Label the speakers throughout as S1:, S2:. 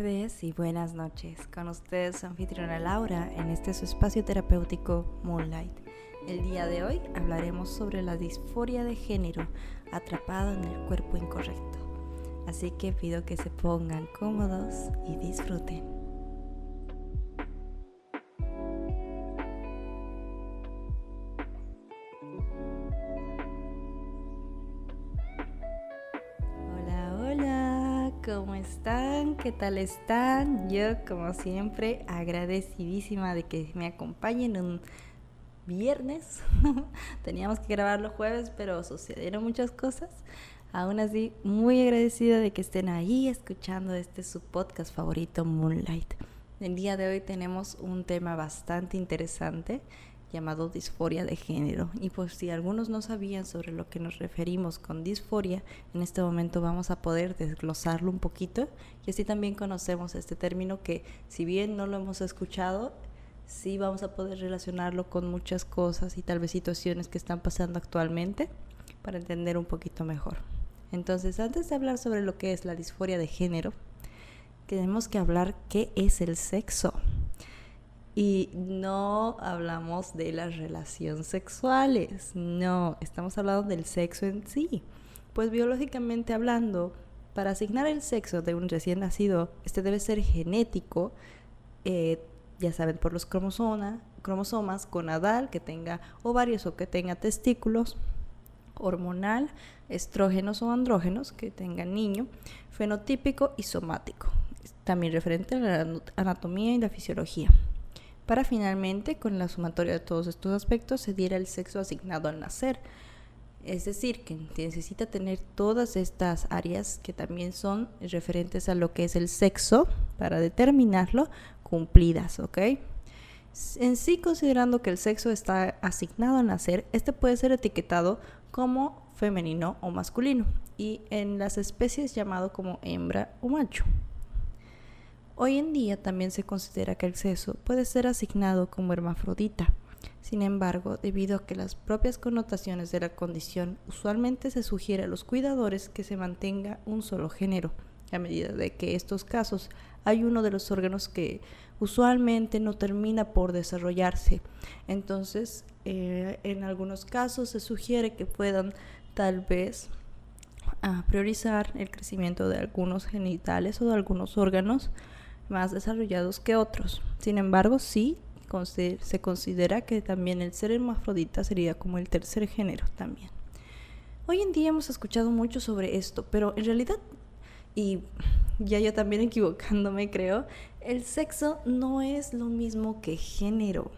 S1: tardes y buenas noches. Con ustedes anfitriona Laura en este su espacio terapéutico Moonlight. El día de hoy hablaremos sobre la disforia de género atrapado en el cuerpo incorrecto. Así que pido que se pongan cómodos y disfruten. ¿Cómo están? ¿Qué tal están? Yo, como siempre, agradecidísima de que me acompañen un viernes. Teníamos que grabar los jueves, pero sucedieron muchas cosas. Aún así, muy agradecida de que estén ahí escuchando este su podcast favorito, Moonlight. El día de hoy tenemos un tema bastante interesante llamado disforia de género. Y pues si algunos no sabían sobre lo que nos referimos con disforia, en este momento vamos a poder desglosarlo un poquito y así también conocemos este término que si bien no lo hemos escuchado, sí vamos a poder relacionarlo con muchas cosas y tal vez situaciones que están pasando actualmente para entender un poquito mejor. Entonces, antes de hablar sobre lo que es la disforia de género, tenemos que hablar qué es el sexo. Y no hablamos de las relaciones sexuales, no, estamos hablando del sexo en sí. Pues biológicamente hablando, para asignar el sexo de un recién nacido, este debe ser genético, eh, ya saben, por los cromosomas, cromosomas adal que tenga ovarios o que tenga testículos, hormonal, estrógenos o andrógenos, que tenga niño, fenotípico y somático, también referente a la anatomía y la fisiología para finalmente, con la sumatoria de todos estos aspectos, se diera el sexo asignado al nacer. Es decir, que necesita tener todas estas áreas que también son referentes a lo que es el sexo para determinarlo cumplidas, ¿ok? En sí, considerando que el sexo está asignado al nacer, este puede ser etiquetado como femenino o masculino y en las especies llamado como hembra o macho. Hoy en día también se considera que el sexo puede ser asignado como hermafrodita. Sin embargo, debido a que las propias connotaciones de la condición usualmente se sugiere a los cuidadores que se mantenga un solo género, a medida de que estos casos hay uno de los órganos que usualmente no termina por desarrollarse. Entonces, eh, en algunos casos se sugiere que puedan tal vez ah, priorizar el crecimiento de algunos genitales o de algunos órganos más desarrollados que otros. Sin embargo, sí se considera que también el ser hermafrodita sería como el tercer género también. Hoy en día hemos escuchado mucho sobre esto, pero en realidad, y ya yo también equivocándome creo, el sexo no es lo mismo que género.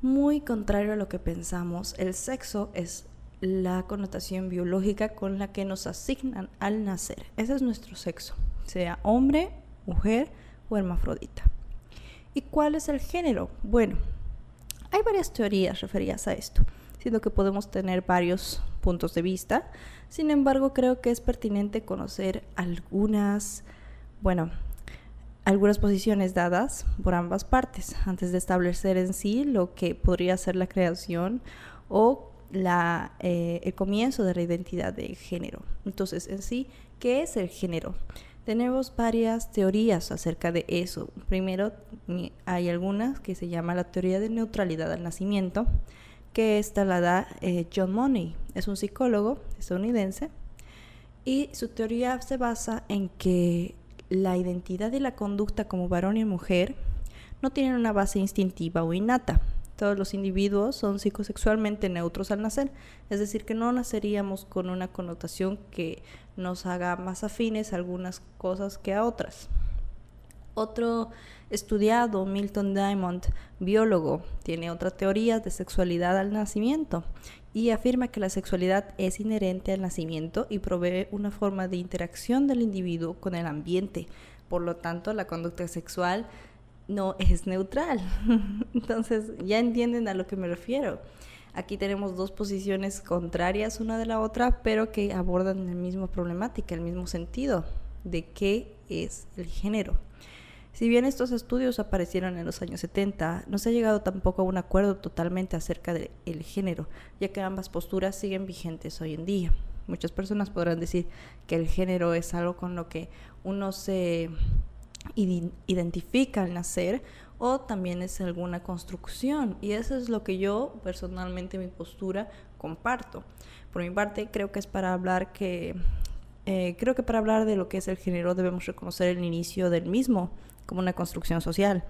S1: Muy contrario a lo que pensamos, el sexo es la connotación biológica con la que nos asignan al nacer. Ese es nuestro sexo, sea hombre mujer o hermafrodita. ¿Y cuál es el género? Bueno, hay varias teorías referidas a esto, siendo que podemos tener varios puntos de vista. Sin embargo, creo que es pertinente conocer algunas, bueno, algunas posiciones dadas por ambas partes antes de establecer en sí lo que podría ser la creación o la, eh, el comienzo de la identidad de género. Entonces, en sí, ¿qué es el género? Tenemos varias teorías acerca de eso. Primero, hay algunas que se llama la teoría de neutralidad al nacimiento, que esta la da eh, John Money, es un psicólogo estadounidense, y su teoría se basa en que la identidad y la conducta como varón y mujer no tienen una base instintiva o innata, todos los individuos son psicosexualmente neutros al nacer, es decir, que no naceríamos con una connotación que nos haga más afines a algunas cosas que a otras. Otro estudiado, Milton Diamond, biólogo, tiene otra teoría de sexualidad al nacimiento y afirma que la sexualidad es inherente al nacimiento y provee una forma de interacción del individuo con el ambiente. Por lo tanto, la conducta sexual no es neutral. Entonces, ya entienden a lo que me refiero. Aquí tenemos dos posiciones contrarias una de la otra, pero que abordan la misma problemática, el mismo sentido de qué es el género. Si bien estos estudios aparecieron en los años 70, no se ha llegado tampoco a un acuerdo totalmente acerca del género, ya que ambas posturas siguen vigentes hoy en día. Muchas personas podrán decir que el género es algo con lo que uno se identifica al nacer o también es alguna construcción. Y eso es lo que yo personalmente, mi postura, comparto. Por mi parte, creo que es para hablar que... Eh, creo que para hablar de lo que es el género debemos reconocer el inicio del mismo como una construcción social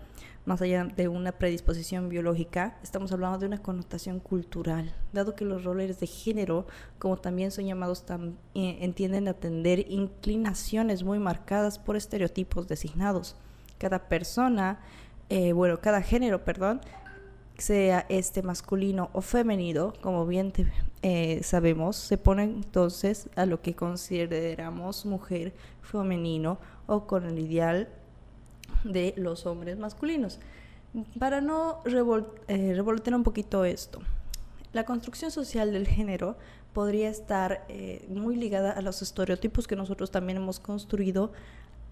S1: más allá de una predisposición biológica, estamos hablando de una connotación cultural, dado que los roles de género, como también son llamados, eh, entienden atender inclinaciones muy marcadas por estereotipos designados. Cada persona, eh, bueno, cada género, perdón, sea este masculino o femenino, como bien eh, sabemos, se pone entonces a lo que consideramos mujer, femenino o con el ideal de los hombres masculinos. Para no eh, revoltear un poquito esto, la construcción social del género podría estar eh, muy ligada a los estereotipos que nosotros también hemos construido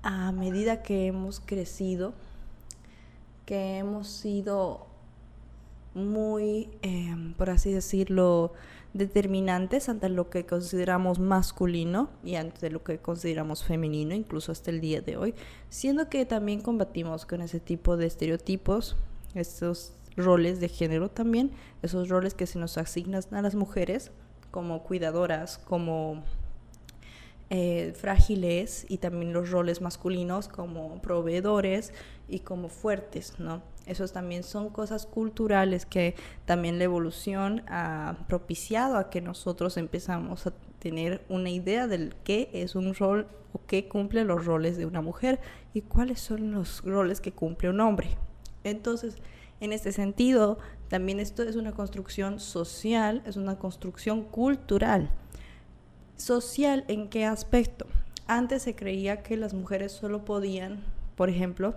S1: a medida que hemos crecido, que hemos sido muy, eh, por así decirlo, determinantes ante lo que consideramos masculino y ante lo que consideramos femenino, incluso hasta el día de hoy, siendo que también combatimos con ese tipo de estereotipos, estos roles de género también, esos roles que se nos asignan a las mujeres como cuidadoras, como eh, frágiles y también los roles masculinos como proveedores y como fuertes, ¿no? Esos también son cosas culturales que también la evolución ha propiciado a que nosotros empezamos a tener una idea del qué es un rol o qué cumple los roles de una mujer y cuáles son los roles que cumple un hombre. Entonces, en este sentido, también esto es una construcción social, es una construcción cultural. ¿Social en qué aspecto? Antes se creía que las mujeres solo podían, por ejemplo,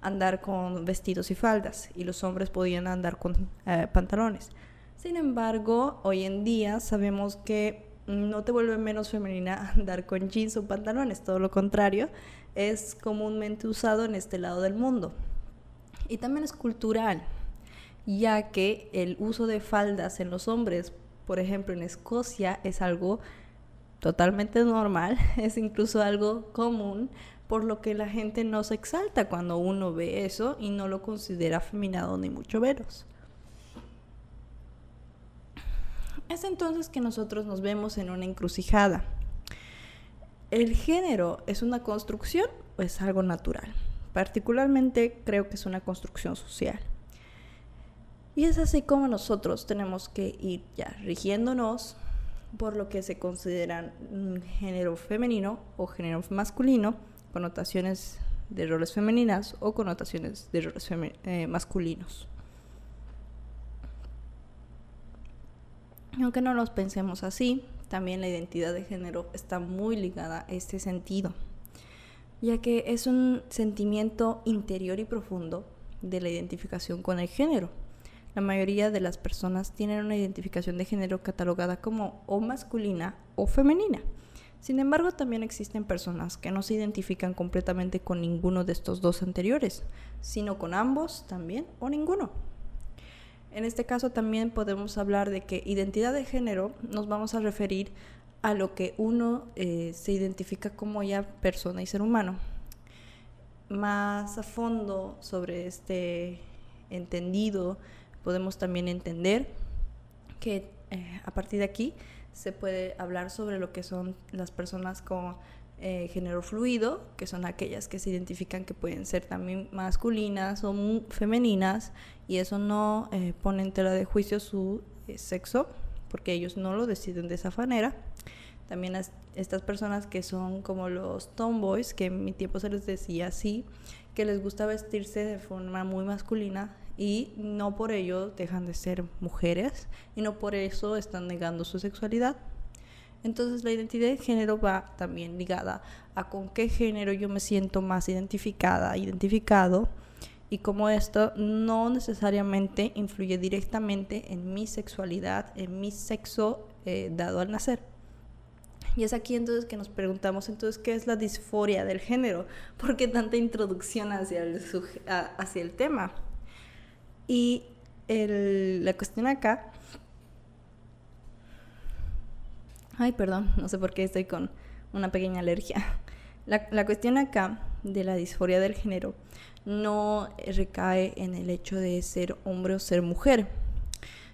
S1: andar con vestidos y faldas y los hombres podían andar con eh, pantalones. Sin embargo, hoy en día sabemos que no te vuelve menos femenina andar con jeans o pantalones, todo lo contrario, es comúnmente usado en este lado del mundo. Y también es cultural, ya que el uso de faldas en los hombres, por ejemplo en Escocia, es algo totalmente normal, es incluso algo común por lo que la gente no se exalta cuando uno ve eso y no lo considera afeminado ni mucho menos. Es entonces que nosotros nos vemos en una encrucijada. ¿El género es una construcción o es algo natural? Particularmente creo que es una construcción social. Y es así como nosotros tenemos que ir ya rigiéndonos por lo que se considera un género femenino o género masculino connotaciones de roles femeninas o connotaciones de roles eh, masculinos. Aunque no los pensemos así, también la identidad de género está muy ligada a este sentido, ya que es un sentimiento interior y profundo de la identificación con el género. La mayoría de las personas tienen una identificación de género catalogada como o masculina o femenina. Sin embargo, también existen personas que no se identifican completamente con ninguno de estos dos anteriores, sino con ambos también o ninguno. En este caso también podemos hablar de que identidad de género nos vamos a referir a lo que uno eh, se identifica como ya persona y ser humano. Más a fondo sobre este entendido podemos también entender que eh, a partir de aquí se puede hablar sobre lo que son las personas con eh, género fluido, que son aquellas que se identifican que pueden ser también masculinas o femeninas, y eso no eh, pone en tela de juicio su eh, sexo, porque ellos no lo deciden de esa manera. También estas personas que son como los tomboys, que en mi tiempo se les decía así, que les gusta vestirse de forma muy masculina y no por ello dejan de ser mujeres y no por eso están negando su sexualidad. Entonces la identidad de género va también ligada a con qué género yo me siento más identificada, identificado y como esto no necesariamente influye directamente en mi sexualidad, en mi sexo eh, dado al nacer. Y es aquí entonces que nos preguntamos entonces qué es la disforia del género, por qué tanta introducción hacia el, hacia el tema. Y la cuestión acá Ay, perdón, no sé por qué estoy con una pequeña alergia. La, la, cuestión acá de la disforia del género no recae en el hecho de ser hombre o ser mujer,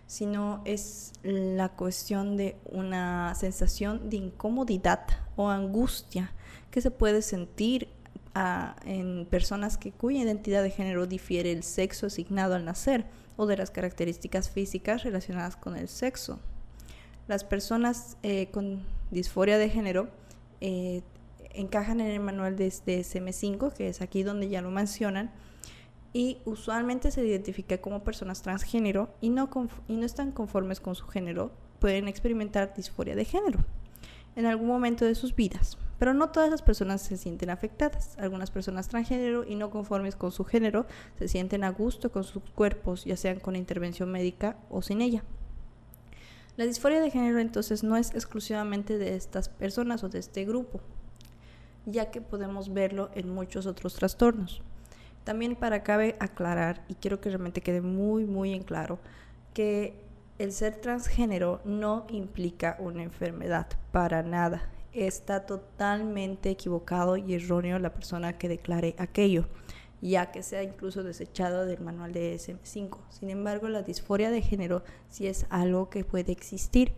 S1: sino es la cuestión de una sensación de incomodidad o angustia que se puede sentir en personas que cuya identidad de género difiere el sexo asignado al nacer o de las características físicas relacionadas con el sexo. Las personas eh, con disforia de género eh, encajan en el manual de, SM5, que es aquí donde ya lo mencionan, y usualmente se identifica como personas transgénero y no, y no están conformes con su género, pueden experimentar disforia de género en algún momento de sus vidas. Pero no todas las personas se sienten afectadas. Algunas personas transgénero y no conformes con su género se sienten a gusto con sus cuerpos, ya sean con intervención médica o sin ella. La disforia de género entonces no es exclusivamente de estas personas o de este grupo, ya que podemos verlo en muchos otros trastornos. También para cabe aclarar, y quiero que realmente quede muy, muy en claro, que el ser transgénero no implica una enfermedad, para nada. Está totalmente equivocado y erróneo la persona que declare aquello, ya que sea incluso desechado del manual de SM5. Sin embargo, la disforia de género sí es algo que puede existir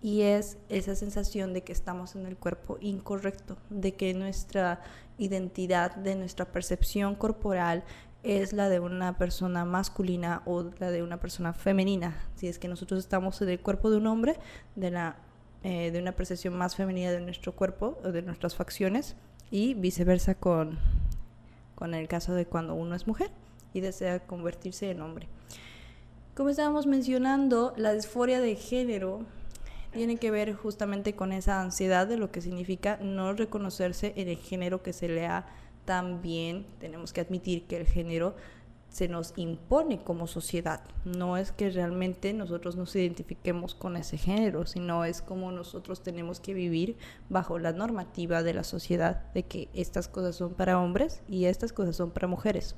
S1: y es esa sensación de que estamos en el cuerpo incorrecto, de que nuestra identidad, de nuestra percepción corporal es la de una persona masculina o la de una persona femenina. Si es que nosotros estamos en el cuerpo de un hombre, de, la, eh, de una percepción más femenina de nuestro cuerpo o de nuestras facciones y viceversa con, con el caso de cuando uno es mujer y desea convertirse en hombre. Como estábamos mencionando, la disforia de género tiene que ver justamente con esa ansiedad de lo que significa no reconocerse en el género que se le ha también tenemos que admitir que el género se nos impone como sociedad. No es que realmente nosotros nos identifiquemos con ese género, sino es como nosotros tenemos que vivir bajo la normativa de la sociedad de que estas cosas son para hombres y estas cosas son para mujeres.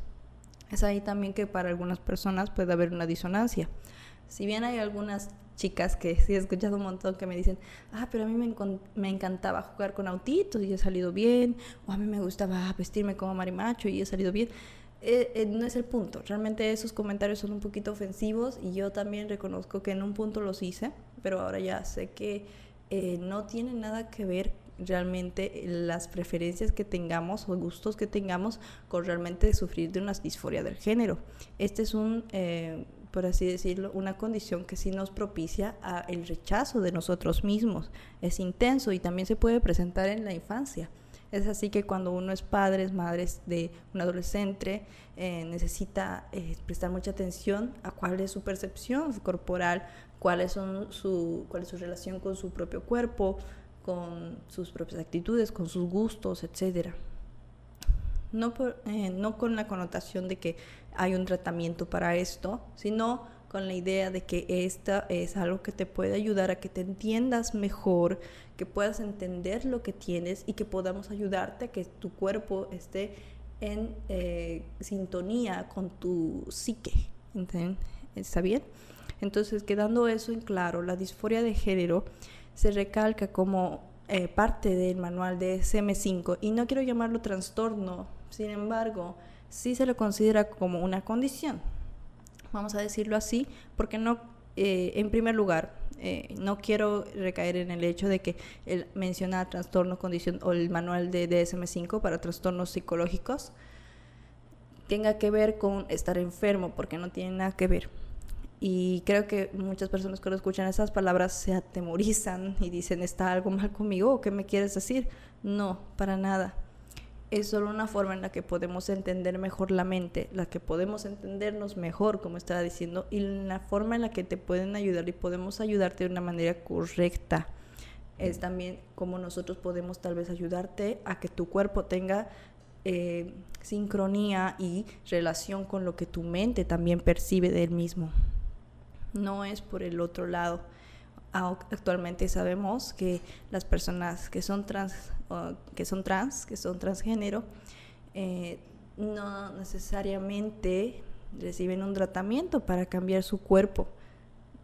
S1: Es ahí también que para algunas personas puede haber una disonancia. Si bien hay algunas chicas que sí he escuchado un montón que me dicen, ah, pero a mí me, me, encantaba jugar con autitos y he salido bien, o a mí me gustaba vestirme como marimacho y he salido bien. Eh, eh, no es el punto, realmente esos comentarios son un poquito ofensivos y yo también reconozco que en un punto los hice, pero ahora ya sé que eh, no tiene nada que ver realmente las preferencias que tengamos o gustos que tengamos con realmente sufrir de una disforia del género. Este es un por así decirlo, una condición que sí nos propicia a el rechazo de nosotros mismos. Es intenso y también se puede presentar en la infancia. Es así que cuando uno es padre, es madre de un adolescente, eh, necesita eh, prestar mucha atención a cuál es su percepción corporal, son su, cuál es su relación con su propio cuerpo, con sus propias actitudes, con sus gustos, etcétera. No, eh, no con la connotación de que hay un tratamiento para esto, sino con la idea de que esta es algo que te puede ayudar a que te entiendas mejor, que puedas entender lo que tienes y que podamos ayudarte a que tu cuerpo esté en eh, sintonía con tu psique. ¿Está bien? Entonces, quedando eso en claro, la disforia de género se recalca como eh, parte del manual de SM5 y no quiero llamarlo trastorno sin embargo, sí se lo considera como una condición, vamos a decirlo así, porque no, eh, en primer lugar, eh, no quiero recaer en el hecho de que él menciona trastorno, condición o el manual de DSM5 para trastornos psicológicos tenga que ver con estar enfermo, porque no tiene nada que ver. Y creo que muchas personas cuando escuchan esas palabras se atemorizan y dicen, ¿está algo mal conmigo qué me quieres decir? No, para nada es solo una forma en la que podemos entender mejor la mente, la que podemos entendernos mejor, como estaba diciendo, y la forma en la que te pueden ayudar y podemos ayudarte de una manera correcta. Es también como nosotros podemos tal vez ayudarte a que tu cuerpo tenga eh, sincronía y relación con lo que tu mente también percibe del mismo. No es por el otro lado. Actualmente sabemos que las personas que son trans que son trans, que son transgénero, eh, no necesariamente reciben un tratamiento para cambiar su cuerpo.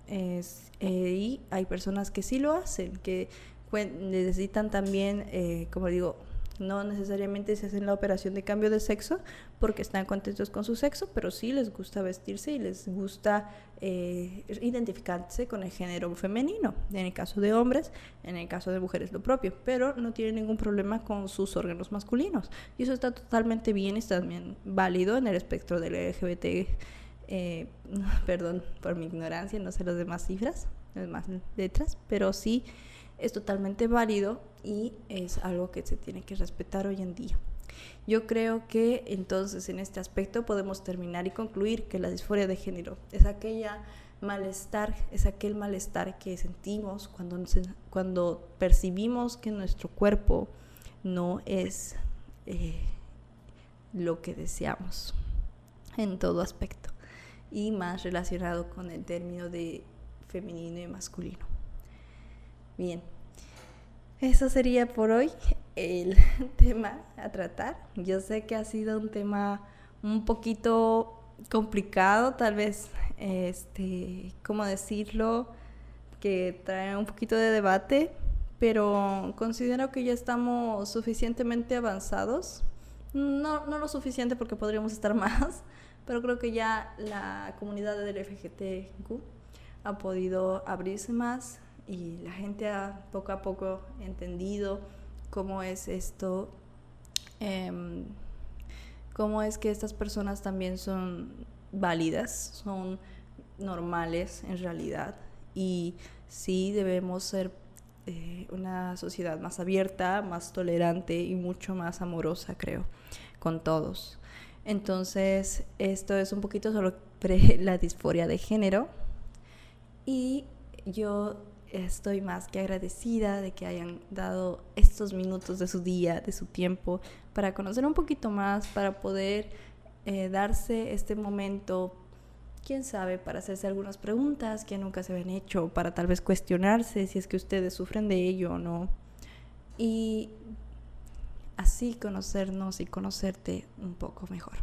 S1: Eh, y hay personas que sí lo hacen, que necesitan también, eh, como digo, no necesariamente se hacen la operación de cambio de sexo porque están contentos con su sexo, pero sí les gusta vestirse y les gusta eh, identificarse con el género femenino. En el caso de hombres, en el caso de mujeres lo propio, pero no tienen ningún problema con sus órganos masculinos. Y eso está totalmente bien y está también válido en el espectro del LGBT. Eh, perdón por mi ignorancia, no sé las demás cifras, las demás letras, pero sí es totalmente válido y es algo que se tiene que respetar hoy en día. Yo creo que entonces en este aspecto podemos terminar y concluir que la disforia de género es aquella malestar, es aquel malestar que sentimos cuando, cuando percibimos que nuestro cuerpo no es eh, lo que deseamos en todo aspecto y más relacionado con el término de femenino y masculino. Bien, eso sería por hoy el tema a tratar. Yo sé que ha sido un tema un poquito complicado, tal vez, este, ¿cómo decirlo? Que trae un poquito de debate, pero considero que ya estamos suficientemente avanzados. No, no lo suficiente porque podríamos estar más, pero creo que ya la comunidad del FGTQ ha podido abrirse más y la gente ha poco a poco entendido cómo es esto, em, cómo es que estas personas también son válidas, son normales en realidad y sí debemos ser eh, una sociedad más abierta, más tolerante y mucho más amorosa, creo, con todos. Entonces, esto es un poquito sobre la disforia de género y yo estoy más que agradecida de que hayan dado estos minutos de su día, de su tiempo, para conocer un poquito más, para poder eh, darse este momento, quién sabe, para hacerse algunas preguntas que nunca se habían hecho, para tal vez cuestionarse si es que ustedes sufren de ello o no. Y así conocernos y conocerte un poco mejor.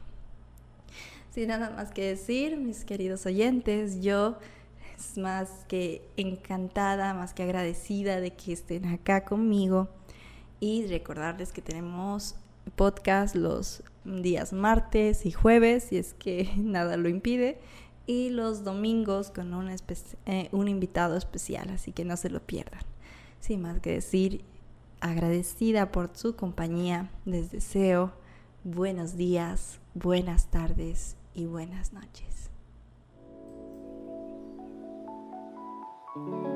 S1: Sin nada más que decir, mis queridos oyentes, yo más que encantada, más que agradecida de que estén acá conmigo y recordarles que tenemos podcast los días martes y jueves, si es que nada lo impide, y los domingos con un, eh, un invitado especial, así que no se lo pierdan. Sin más que decir, agradecida por su compañía, les deseo buenos días, buenas tardes y buenas noches. Thank you.